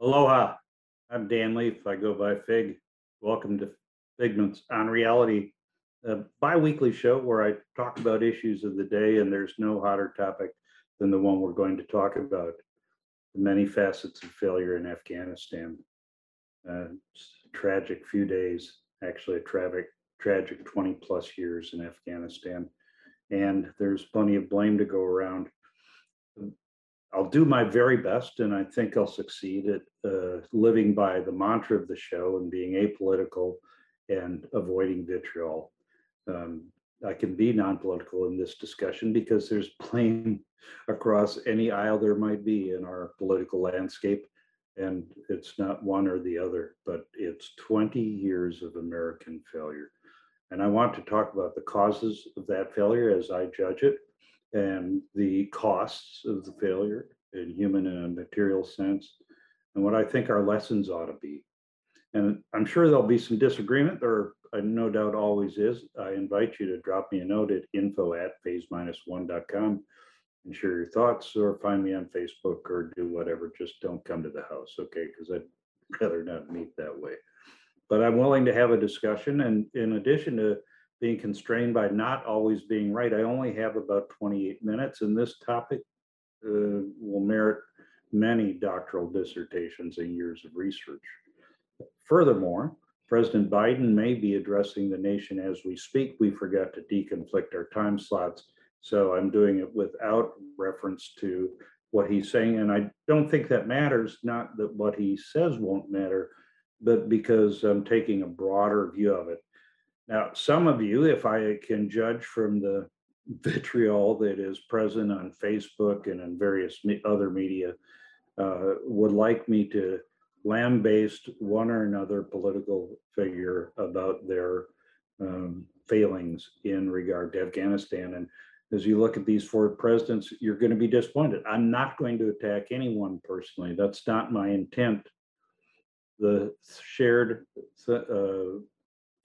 Aloha, I'm Dan Leaf. I go by Fig. Welcome to Figments on Reality, a bi-weekly show where I talk about issues of the day and there's no hotter topic than the one we're going to talk about, the many facets of failure in Afghanistan. Uh, tragic few days, actually a tragic, tragic 20 plus years in Afghanistan. And there's plenty of blame to go around. I'll do my very best, and I think I'll succeed at uh, living by the mantra of the show and being apolitical and avoiding vitriol. Um, I can be non-political in this discussion because there's blame across any aisle there might be in our political landscape. And it's not one or the other, but it's 20 years of American failure. And I want to talk about the causes of that failure as I judge it and the costs of the failure in human and material sense, and what I think our lessons ought to be. And I'm sure there'll be some disagreement, There I uh, no doubt always is. I invite you to drop me a note at info at phase minus one.com and share your thoughts, or find me on Facebook or do whatever. Just don't come to the house, okay? Because I'd rather not meet that way. But I'm willing to have a discussion. And in addition to being constrained by not always being right. I only have about 28 minutes, and this topic uh, will merit many doctoral dissertations and years of research. Furthermore, President Biden may be addressing the nation as we speak. We forgot to deconflict our time slots, so I'm doing it without reference to what he's saying. And I don't think that matters, not that what he says won't matter, but because I'm taking a broader view of it. Now, some of you, if I can judge from the vitriol that is present on Facebook and in various me- other media, uh, would like me to lambaste one or another political figure about their um, failings in regard to Afghanistan. And as you look at these four presidents, you're going to be disappointed. I'm not going to attack anyone personally. That's not my intent. The shared uh,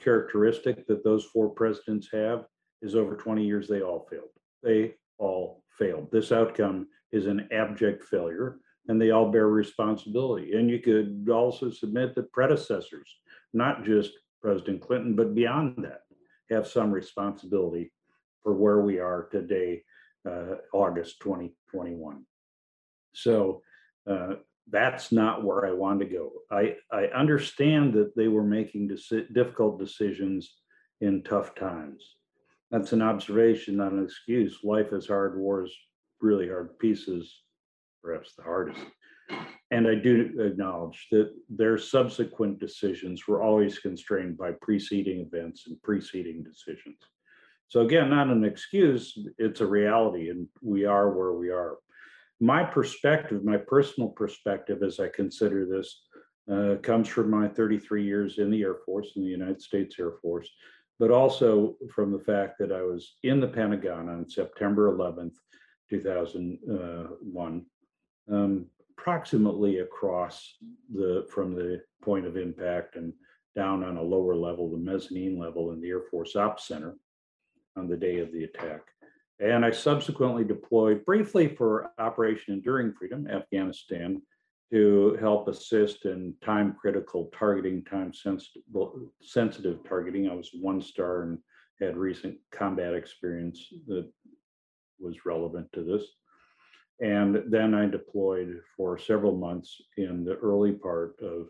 characteristic that those four presidents have is over 20 years, they all failed. They all failed. This outcome is an abject failure and they all bear responsibility. And you could also submit that predecessors, not just President Clinton, but beyond that, have some responsibility for where we are today, uh, August 2021. So uh, that's not where I want to go. I, I understand that they were making deci- difficult decisions in tough times. That's an observation, not an excuse. Life is hard, war is really hard. Peace is perhaps the hardest. And I do acknowledge that their subsequent decisions were always constrained by preceding events and preceding decisions. So again, not an excuse, it's a reality, and we are where we are my perspective, my personal perspective as I consider this, uh, comes from my 33 years in the Air Force, in the United States Air Force, but also from the fact that I was in the Pentagon on September 11th, 2001, um, approximately across the from the point of impact and down on a lower level, the mezzanine level in the Air Force Ops Center on the day of the attack. And I subsequently deployed briefly for Operation Enduring Freedom, Afghanistan, to help assist in time critical targeting, time sensitive, targeting. I was one star and had recent combat experience that was relevant to this. And then I deployed for several months in the early part of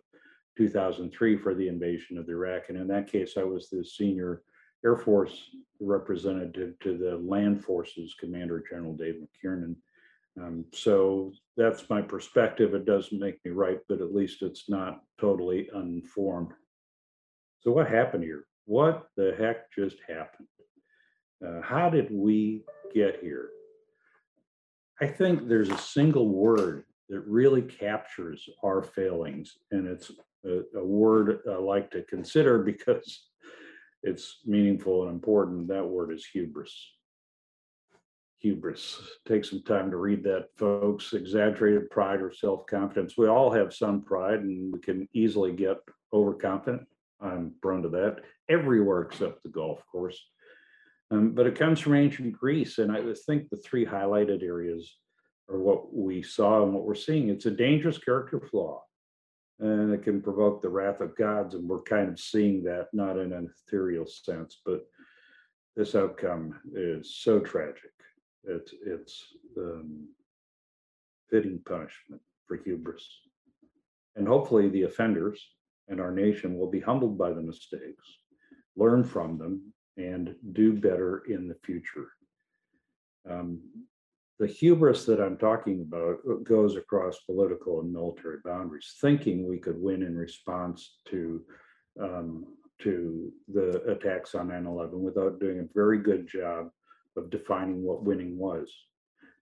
2003 for the invasion of Iraq. And in that case, I was the senior Air Force representative to the Land Forces Commander General Dave McKiernan. Um, so that's my perspective. It doesn't make me right, but at least it's not totally uninformed. So what happened here? What the heck just happened? Uh, how did we get here? I think there's a single word that really captures our failings, and it's a, a word I like to consider because it's meaningful and important. That word is hubris. Hubris. Take some time to read that, folks. Exaggerated pride or self confidence. We all have some pride and we can easily get overconfident. I'm prone to that everywhere except the golf course. Um, but it comes from ancient Greece. And I think the three highlighted areas are what we saw and what we're seeing. It's a dangerous character flaw. And it can provoke the wrath of gods, and we're kind of seeing that, not in an ethereal sense, but this outcome is so tragic. It's, it's um, fitting punishment for hubris. And hopefully the offenders and our nation will be humbled by the mistakes, learn from them, and do better in the future. Um, the hubris that I'm talking about goes across political and military boundaries, thinking we could win in response to um, to the attacks on 9/11 without doing a very good job of defining what winning was.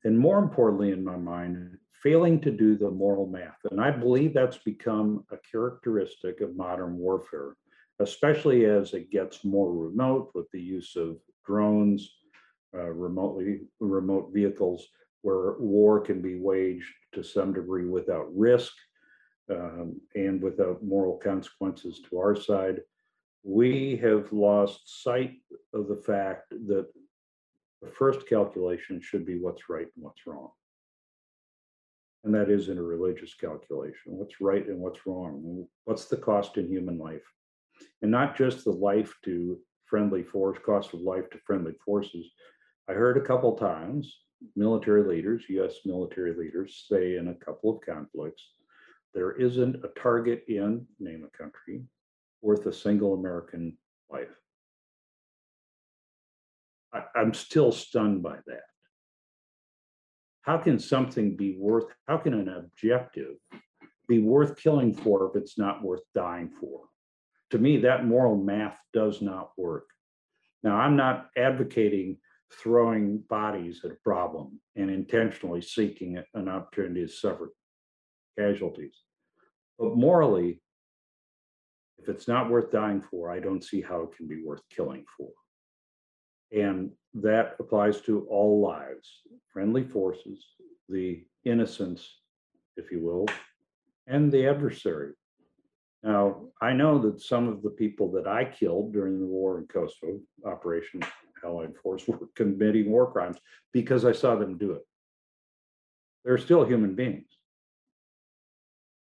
And more importantly, in my mind, failing to do the moral math. And I believe that's become a characteristic of modern warfare, especially as it gets more remote with the use of drones, uh, remotely remote vehicles, where war can be waged to some degree without risk um, and without moral consequences to our side. We have lost sight of the fact that the first calculation should be what's right and what's wrong. And that is in a religious calculation, what's right and what's wrong, what's the cost in human life? And not just the life to friendly force, cost of life to friendly forces. I heard a couple times military leaders, US military leaders say in a couple of conflicts, there isn't a target in, name a country, worth a single American life. I, I'm still stunned by that. How can something be worth, how can an objective be worth killing for if it's not worth dying for? To me, that moral math does not work. Now, I'm not advocating throwing bodies at a problem and intentionally seeking an opportunity to suffer casualties. But morally, if it's not worth dying for, I don't see how it can be worth killing for. And that applies to all lives, friendly forces, the innocents, if you will, and the adversary. Now, I know that some of the people that I killed during the war in Kosovo, Operation Allied Force, were committing war crimes because I saw them do it. They're still human beings.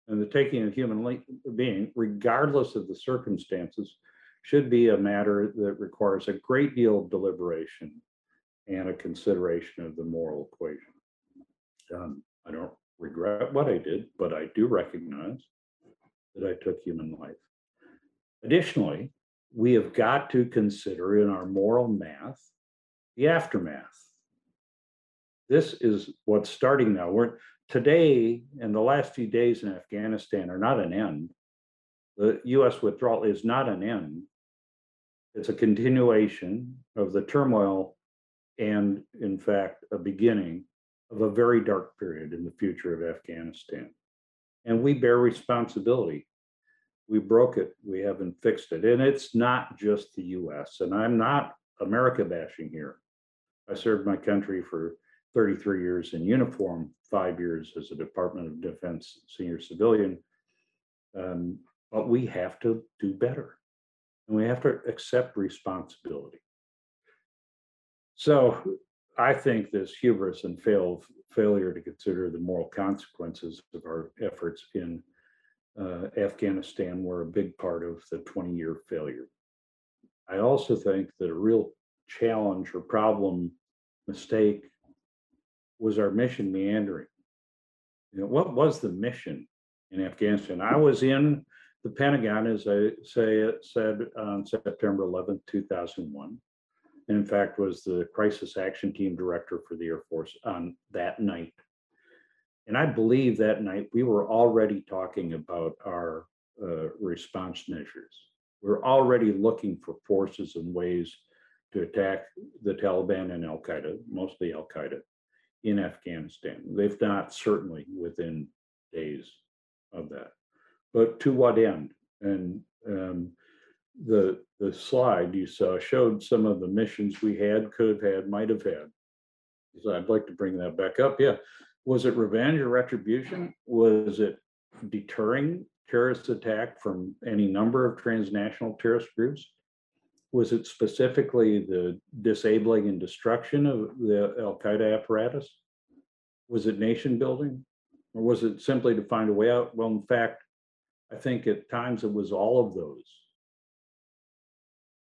And the taking of human being, regardless of the circumstances, should be a matter that requires a great deal of deliberation and a consideration of the moral equation. Um, I don't regret what I did, but I do recognize that I took human life. Additionally, we have got to consider in our moral math the aftermath. This is what's starting now. We're today and the last few days in Afghanistan are not an end. The US withdrawal is not an end. It's a continuation of the turmoil and, in fact, a beginning of a very dark period in the future of Afghanistan. And we bear responsibility. We broke it, we haven't fixed it. And it's not just the US. And I'm not America bashing here. I served my country for 33 years in uniform, five years as a Department of Defense senior civilian. Um, but we have to do better and we have to accept responsibility. So I think this hubris and fail, failure to consider the moral consequences of our efforts in uh, Afghanistan were a big part of the 20 year failure. I also think that a real challenge or problem, mistake, was our mission meandering. You know, what was the mission in Afghanistan? I was in the Pentagon, as I say, said on September 11, 2001, and in fact was the crisis action team director for the Air Force on that night. And I believe that night we were already talking about our uh, response measures. We're already looking for forces and ways to attack the Taliban and Al Qaeda, mostly Al Qaeda, in Afghanistan. They've not certainly within days of that but to what end? And um, the the slide you saw showed some of the missions we had, could have had, might have had. So I'd like to bring that back up. Yeah, was it revenge or retribution? Mm. Was it deterring terrorist attack from any number of transnational terrorist groups? Was it specifically the disabling and destruction of the Al Qaeda apparatus? Was it nation building? Or was it simply to find a way out? Well, in fact, I think at times it was all of those.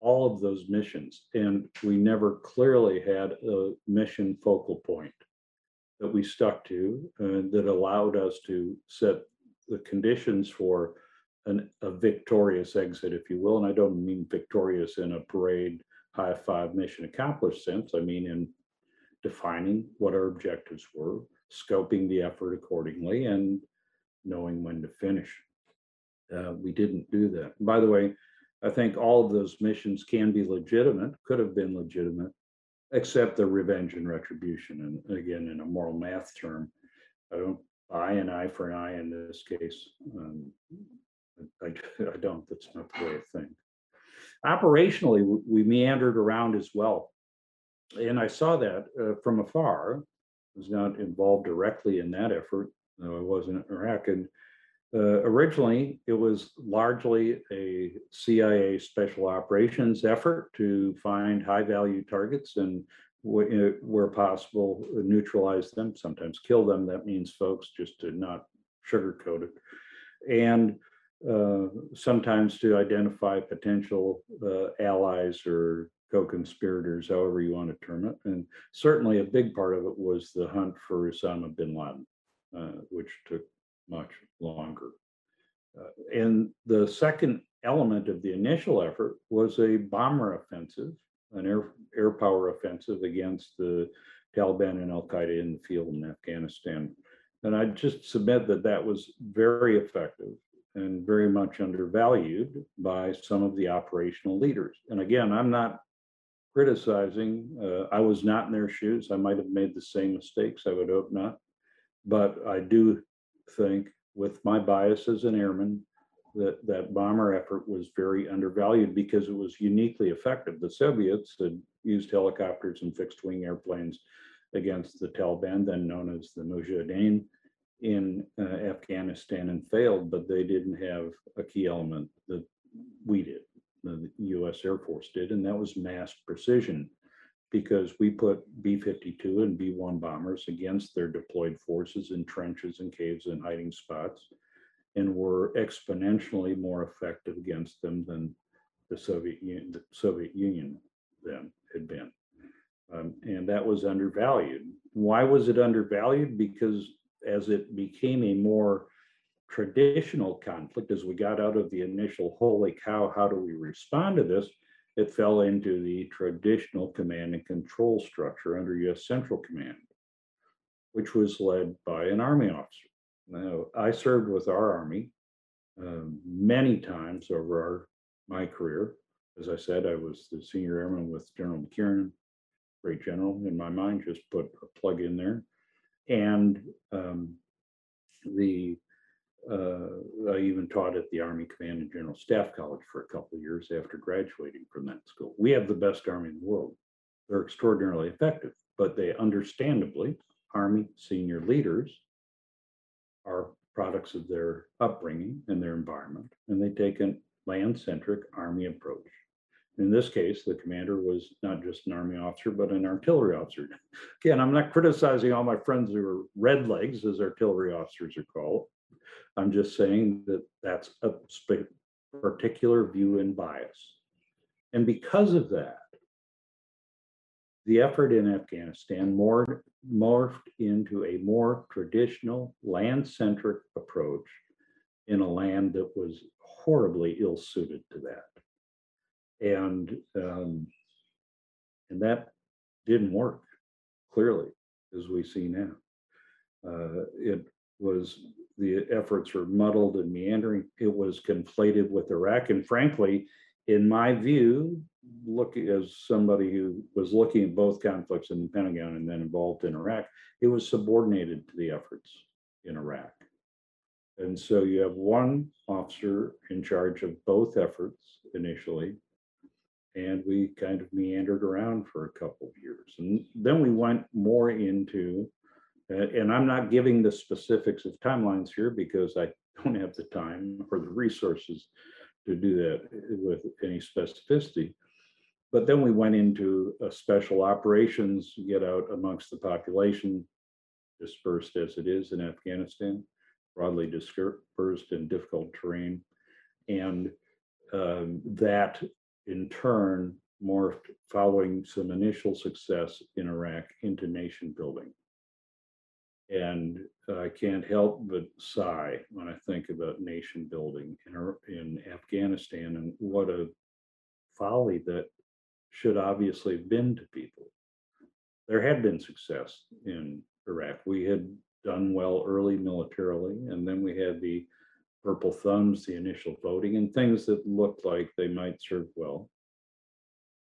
All of those missions, and we never clearly had a mission focal point that we stuck to, uh, that allowed us to set the conditions for an, a victorious exit, if you will, and I don't mean victorious in a parade, high five, mission accomplished sense, I mean in defining what our objectives were, scoping the effort accordingly, and knowing when to finish. Uh, we didn't do that. By the way, I think all of those missions can be legitimate, could have been legitimate, except the revenge and retribution. And again, in a moral math term, I don't buy an eye for an eye in this case. Um, I, I don't, that's not the way I think. Operationally, we meandered around as well. And I saw that uh, from afar. Was not involved directly in that effort, though I wasn't in Iraq. And uh, originally, it was largely a CIA special operations effort to find high value targets and where possible, neutralize them, sometimes kill them. That means folks just to not sugarcoat it. And uh, sometimes to identify potential uh, allies or co-conspirators, however you want to term it. And certainly a big part of it was the hunt for Osama bin Laden, uh, which took much longer. Uh, and the second element of the initial effort was a bomber offensive, an air, air power offensive against the Taliban and Al Qaeda in the field in Afghanistan. And I just submit that that was very effective and very much undervalued by some of the operational leaders. And again, I'm not criticizing, uh, I was not in their shoes. I might have made the same mistakes. I would hope not. But I do think with my bias as an airman, that that bomber effort was very undervalued because it was uniquely effective. The Soviets had used helicopters and fixed wing airplanes against the Taliban, then known as the Mujahideen in uh, Afghanistan and failed, but they didn't have a key element that we did, the US Air Force did, and that was mass precision. Because we put B-52 and B-1 bombers against their deployed forces in trenches and caves and hiding spots. And were exponentially more effective against them than the Soviet Union, the Soviet Union then had been. Um, and that was undervalued. Why was it undervalued? Because as it became a more traditional conflict, as we got out of the initial holy cow, how do we respond to this? It fell into the traditional command and control structure under US Central Command, which was led by an Army officer. Now, I served with our Army um, many times over our, my career. As I said, I was the senior airman with General McKiernan, great general in my mind, just put a plug in there. And um, the uh, I even taught at the Army Command and General Staff College for a couple of years after graduating from that school. We have the best Army in the world. They're extraordinarily effective, but they understandably, Army senior leaders are products of their upbringing and their environment, and they take a land-centric Army approach. In this case, the commander was not just an Army officer, but an artillery officer. Again, I'm not criticizing all my friends who are red legs, as artillery officers are called. I'm just saying that that's a particular view and bias. And because of that, the effort in Afghanistan more, morphed into a more traditional land-centric approach in a land that was horribly ill-suited to that. And um, and that didn't work clearly, as we see now. Uh, it was the efforts were muddled and meandering. It was conflated with Iraq, and frankly, in my view, looking as somebody who was looking at both conflicts in the Pentagon and then involved in Iraq, it was subordinated to the efforts in Iraq. And so you have one officer in charge of both efforts initially, and we kind of meandered around for a couple of years. And then we went more into, and I'm not giving the specifics of timelines here because I don't have the time or the resources to do that with any specificity. But then we went into a special operations, get out amongst the population, dispersed as it is in Afghanistan, broadly dispersed in difficult terrain. And um, that in turn morphed following some initial success in Iraq into nation building. And I can't help but sigh when I think about nation building in, in Afghanistan and what a folly that should obviously have been to people. There had been success in Iraq. We had done well early militarily, and then we had the purple thumbs, the initial voting, and things that looked like they might serve well.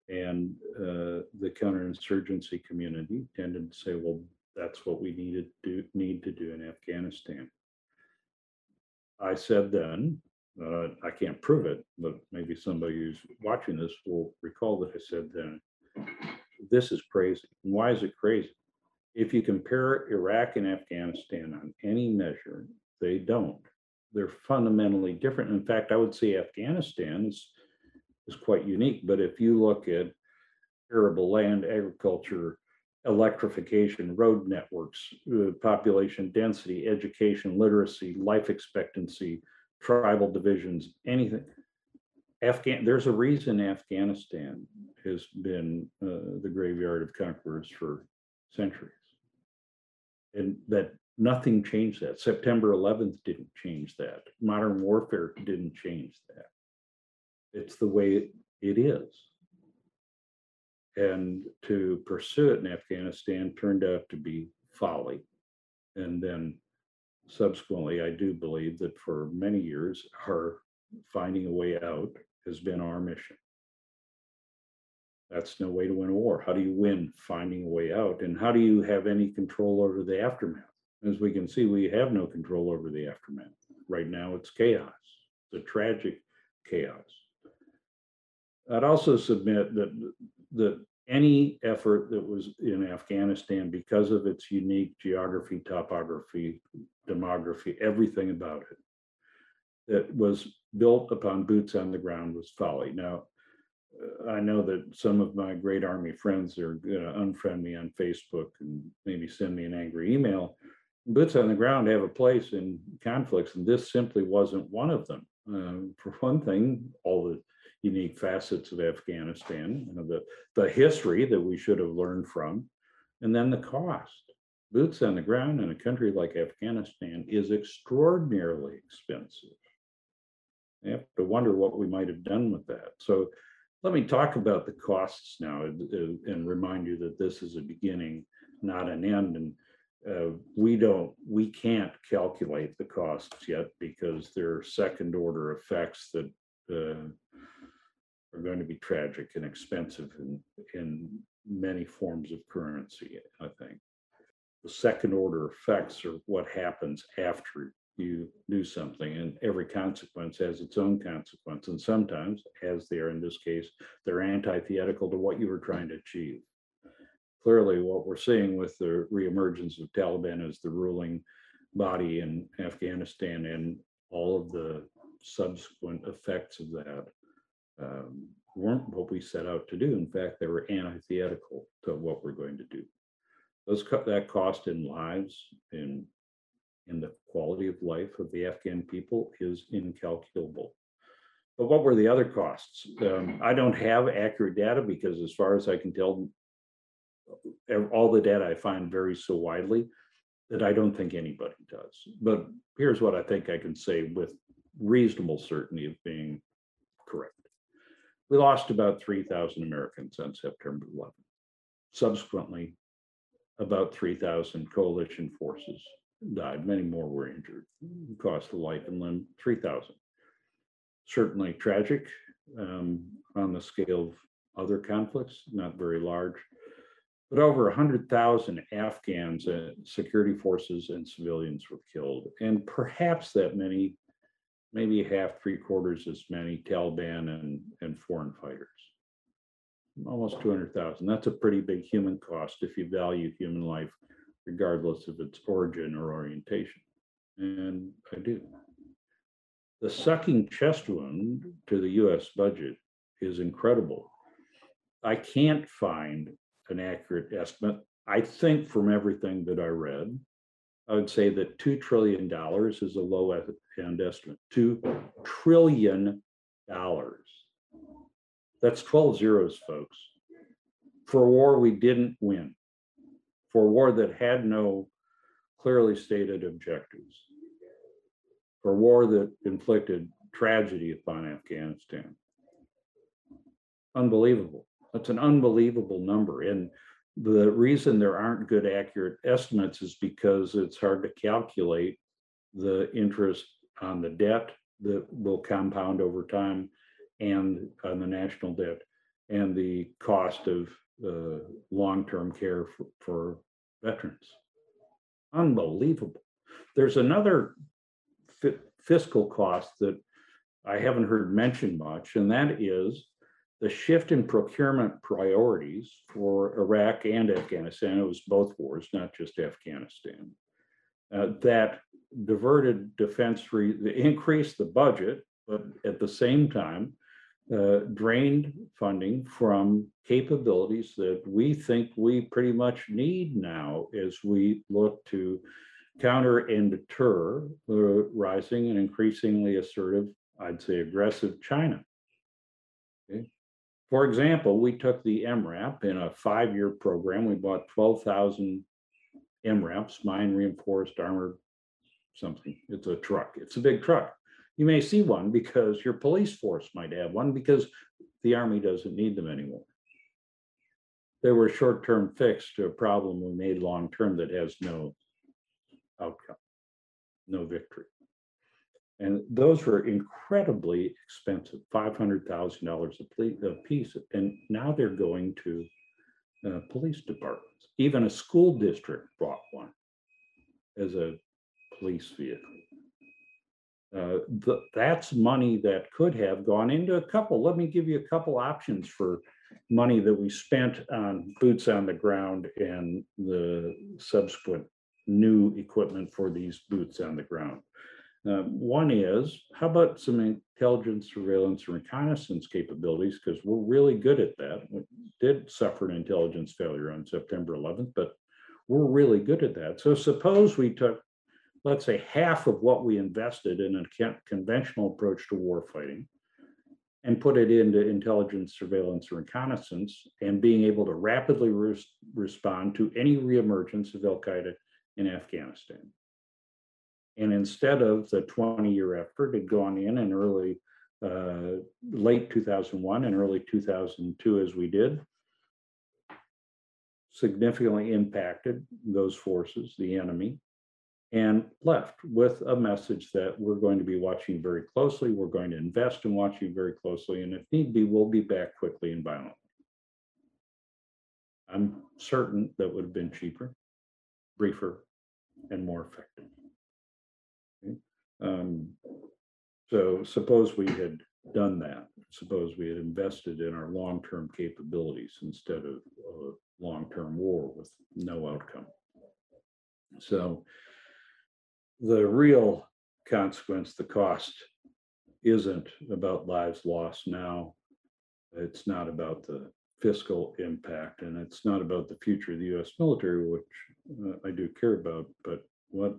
And uh, the counterinsurgency community tended to say, well, that's what we needed to need to do in Afghanistan. I said then, uh, I can't prove it, but maybe somebody who's watching this will recall that I said then, this is crazy. Why is it crazy? If you compare Iraq and Afghanistan on any measure, they don't. They're fundamentally different. In fact, I would say Afghanistan is, is quite unique. But if you look at arable land, agriculture, electrification, road networks, uh, population density, education, literacy, life expectancy, tribal divisions, anything. Afghan, there's a reason Afghanistan has been uh, the graveyard of conquerors for centuries. And that nothing changed that. September 11th didn't change that. Modern warfare didn't change that. It's the way it is. And to pursue it in Afghanistan turned out to be folly. And then subsequently, I do believe that for many years, our finding a way out has been our mission. That's no way to win a war. How do you win finding a way out? And how do you have any control over the aftermath? As we can see, we have no control over the aftermath. Right now, it's chaos, the tragic chaos. I'd also submit that, that any effort that was in Afghanistan, because of its unique geography, topography, demography, everything about it, that was built upon boots on the ground was folly. Now, uh, I know that some of my great army friends are gonna unfriend me on Facebook and maybe send me an angry email. Boots on the ground have a place in conflicts, and this simply wasn't one of them. Um, for one thing, all the unique facets of Afghanistan, you know, the, the history that we should have learned from, and then the cost. Boots on the ground in a country like Afghanistan is extraordinarily expensive. You have to wonder what we might have done with that. So let me talk about the costs now and, uh, remind you that this is a beginning, not an end. And uh, we don't, we can't calculate the costs yet because there are second order effects that uh, are going to be tragic and expensive in, in many forms of currency, I think. The second order effects are what happens after you do something, and every consequence has its own consequence. And sometimes, as they are in this case, they're antithetical to what you were trying to achieve. Clearly, what we're seeing with the reemergence of Taliban as the ruling body in Afghanistan and all of the subsequent effects of that um, weren't what we set out to do. In fact, they were antithetical to what we're going to do. Those co- that cost in lives, in in the quality of life of the Afghan people is incalculable. But what were the other costs? Um, I don't have accurate data because, as far as I can tell, all the data I find varies so widely that I don't think anybody does. But here's what I think I can say with reasonable certainty of being. We lost about 3,000 Americans on September 11th. Subsequently, about 3,000 coalition forces died. Many more were injured, cost of life and limb 3,000. Certainly tragic um, on the scale of other conflicts, not very large. But over 100,000 Afghans, uh, security forces, and civilians were killed, and perhaps that many maybe half, three quarters as many Taliban and, and foreign fighters. Almost 200,000. That's a pretty big human cost if you value human life, regardless of its origin or orientation. And I do. The sucking chest wound to the US budget is incredible. I can't find an accurate estimate. I think from everything that I read, I would say that $2 trillion is a low end estimate. $2 trillion. That's 12 zeros, folks. For a war we didn't win, for a war that had no clearly stated objectives, for a war that inflicted tragedy upon Afghanistan. Unbelievable. That's an unbelievable number. And the reason there aren't good accurate estimates is because it's hard to calculate the interest on the debt that will compound over time and on the national debt and the cost of uh, long-term care for, for veterans. Unbelievable. There's another fi- fiscal cost that I haven't heard mentioned much, and that is the shift in procurement priorities for Iraq and Afghanistan, it was both wars, not just Afghanistan, uh, that diverted defense, re- increased the budget, but at the same time, uh, drained funding from capabilities that we think we pretty much need now as we look to counter and deter the rising and increasingly assertive, I'd say aggressive China. Okay. For example, we took the MRAP in a five-year program. We bought 12,000 MRAPs, mine reinforced armored something. It's a truck. It's a big truck. You may see one because your police force might have one because the army doesn't need them anymore. They were a short-term fix to a problem we made long-term that has no outcome, no victory. And those were incredibly expensive, $500,000 a piece. And now they're going to uh, police departments. Even a school district bought one as a police vehicle. Uh, that's money that could have gone into a couple. Let me give you a couple options for money that we spent on boots on the ground and the subsequent new equipment for these boots on the ground. Uh, one is, how about some intelligence, surveillance, and reconnaissance capabilities? Because we're really good at that. We did suffer an intelligence failure on September 11th, but we're really good at that. So suppose we took, let's say, half of what we invested in a conventional approach to warfighting and put it into intelligence, surveillance, and reconnaissance, and being able to rapidly res respond to any reemergence of Al Qaeda in Afghanistan. And instead of the 20 year effort had gone in in early, uh, late 2001 and early 2002, as we did, significantly impacted those forces, the enemy, and left with a message that we're going to be watching very closely. We're going to invest in watching very closely. And if need be, we'll be back quickly and violently. I'm certain that would have been cheaper, briefer, and more effective. Um, so suppose we had done that. Suppose we had invested in our long-term capabilities instead of a long-term war with no outcome. So the real consequence, the cost, isn't about lives lost now. It's not about the fiscal impact, and it's not about the future of the U.S. military, which uh, I do care about. But what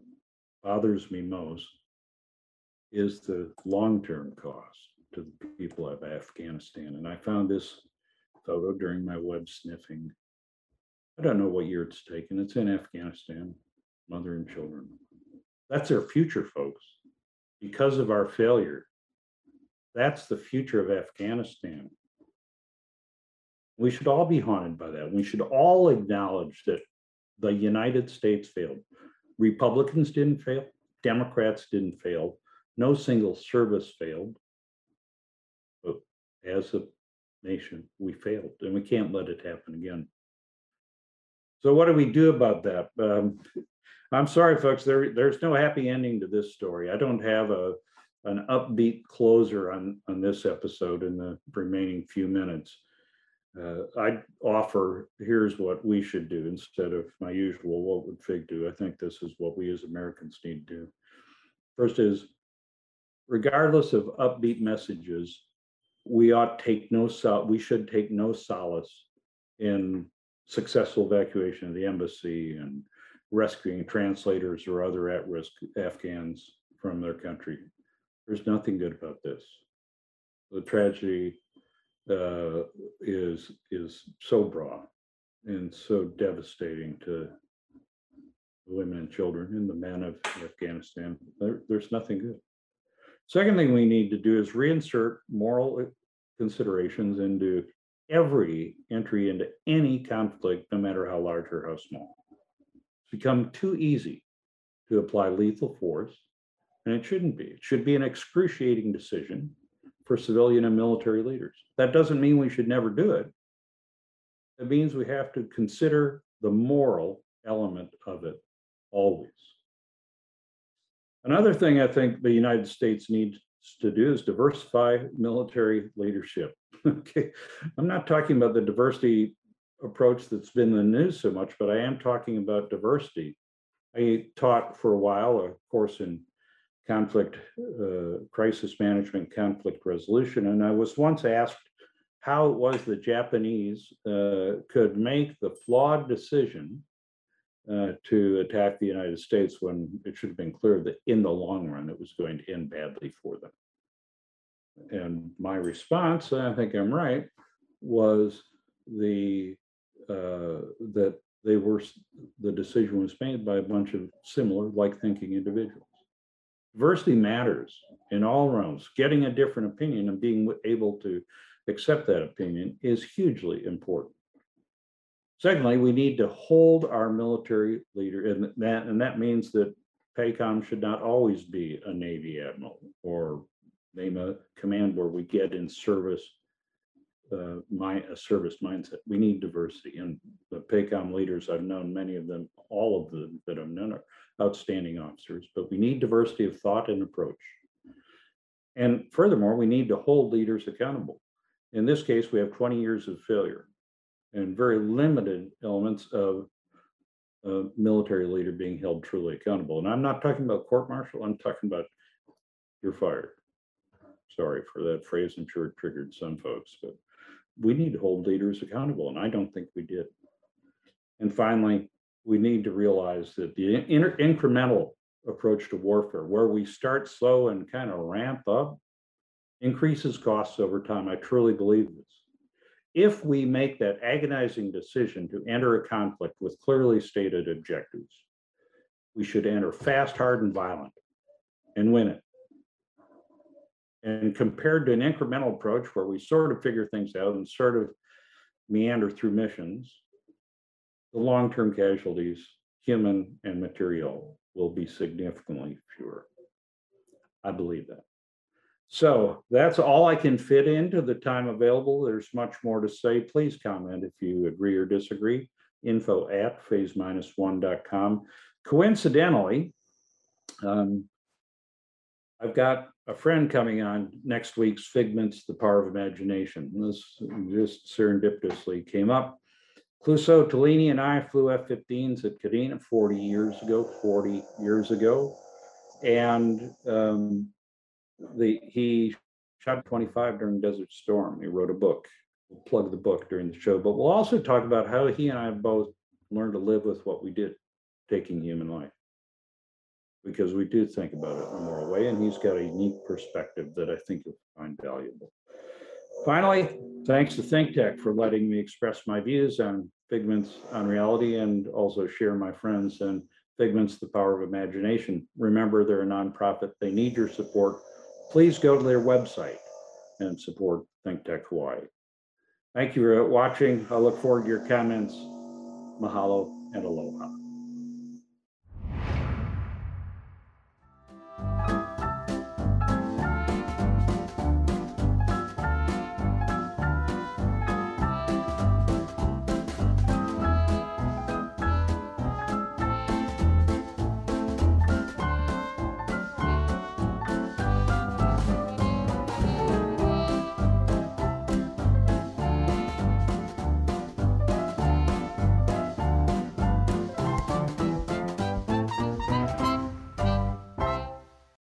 bothers me most is the long-term cost to the people of Afghanistan. And I found this photo during my web sniffing. I don't know what year it's taken. It's in Afghanistan, mother and children. That's their future, folks. Because of our failure, that's the future of Afghanistan. We should all be haunted by that. We should all acknowledge that the United States failed. Republicans didn't fail, Democrats didn't fail, no single service failed. But as a nation, we failed and we can't let it happen again. So what do we do about that? Um, I'm sorry, folks, there, there's no happy ending to this story. I don't have a an upbeat closer on, on this episode in the remaining few minutes. Uh, I'd offer here's what we should do instead of my usual what would Fig do. I think this is what we as Americans need to do. First is regardless of upbeat messages, we ought take no sol- we should take no solace in successful evacuation of the embassy and rescuing translators or other at-risk Afghans from their country. There's nothing good about this. The tragedy uh, is, is so broad and so devastating to women and children and the men of Afghanistan. There, there's nothing good. Second thing we need to do is reinsert moral considerations into every entry into any conflict, no matter how large or how small. It's become too easy to apply lethal force, and it shouldn't be. It should be an excruciating decision for civilian and military leaders. That doesn't mean we should never do it. It means we have to consider the moral element of it always. Another thing I think the United States needs to do is diversify military leadership. okay, I'm not talking about the diversity approach that's been in the news so much, but I am talking about diversity. I taught for a while a course in conflict, uh, crisis management, conflict resolution, and I was once asked how it was the Japanese uh, could make the flawed decision uh, to attack the United States when it should have been clear that in the long run it was going to end badly for them. And my response, and I think I'm right, was the uh, that they were the decision was made by a bunch of similar, like thinking individuals. Diversity matters in all realms. Getting a different opinion and being able to accept that opinion is hugely important. Secondly, we need to hold our military leader, and that and that means that PACOM should not always be a Navy admiral or name a command where we get in service uh, my a service mindset. We need diversity, and the PACOM leaders I've known many of them, all of them that I've known are outstanding officers. But we need diversity of thought and approach. And furthermore, we need to hold leaders accountable. In this case, we have 20 years of failure and very limited elements of a military leader being held truly accountable. And I'm not talking about court martial, I'm talking about you're fired. Sorry for that phrase. I'm sure it triggered some folks, but we need to hold leaders accountable, and I don't think we did. And finally, we need to realize that the in- incremental approach to warfare, where we start slow and kind of ramp up, increases costs over time. I truly believe this. If we make that agonizing decision to enter a conflict with clearly stated objectives, we should enter fast, hard, and violent and win it. And compared to an incremental approach where we sort of figure things out and sort of meander through missions, the long-term casualties, human and material, will be significantly fewer. I believe that. So that's all I can fit into the time available. There's much more to say. Please comment if you agree or disagree. Info at phase-one.com. Coincidentally, um, I've got a friend coming on next week's Figments, The Power of Imagination. This just serendipitously came up. Clouseau Tollini and I flew F-15s at Kadena 40 years ago, 40 years ago. And um, the he shot 25 during Desert Storm. He wrote a book. We'll plug the book during the show, but we'll also talk about how he and I both learned to live with what we did, taking human life because we do think about it in a moral way, and he's got a unique perspective that I think you'll find valuable. Finally, thanks to ThinkTech for letting me express my views on Figments on reality and also share my friends and Figments, the power of imagination. Remember, they're a nonprofit. They need your support. Please go to their website and support ThinkTech Hawaii. Thank you for watching. I look forward to your comments. Mahalo and aloha.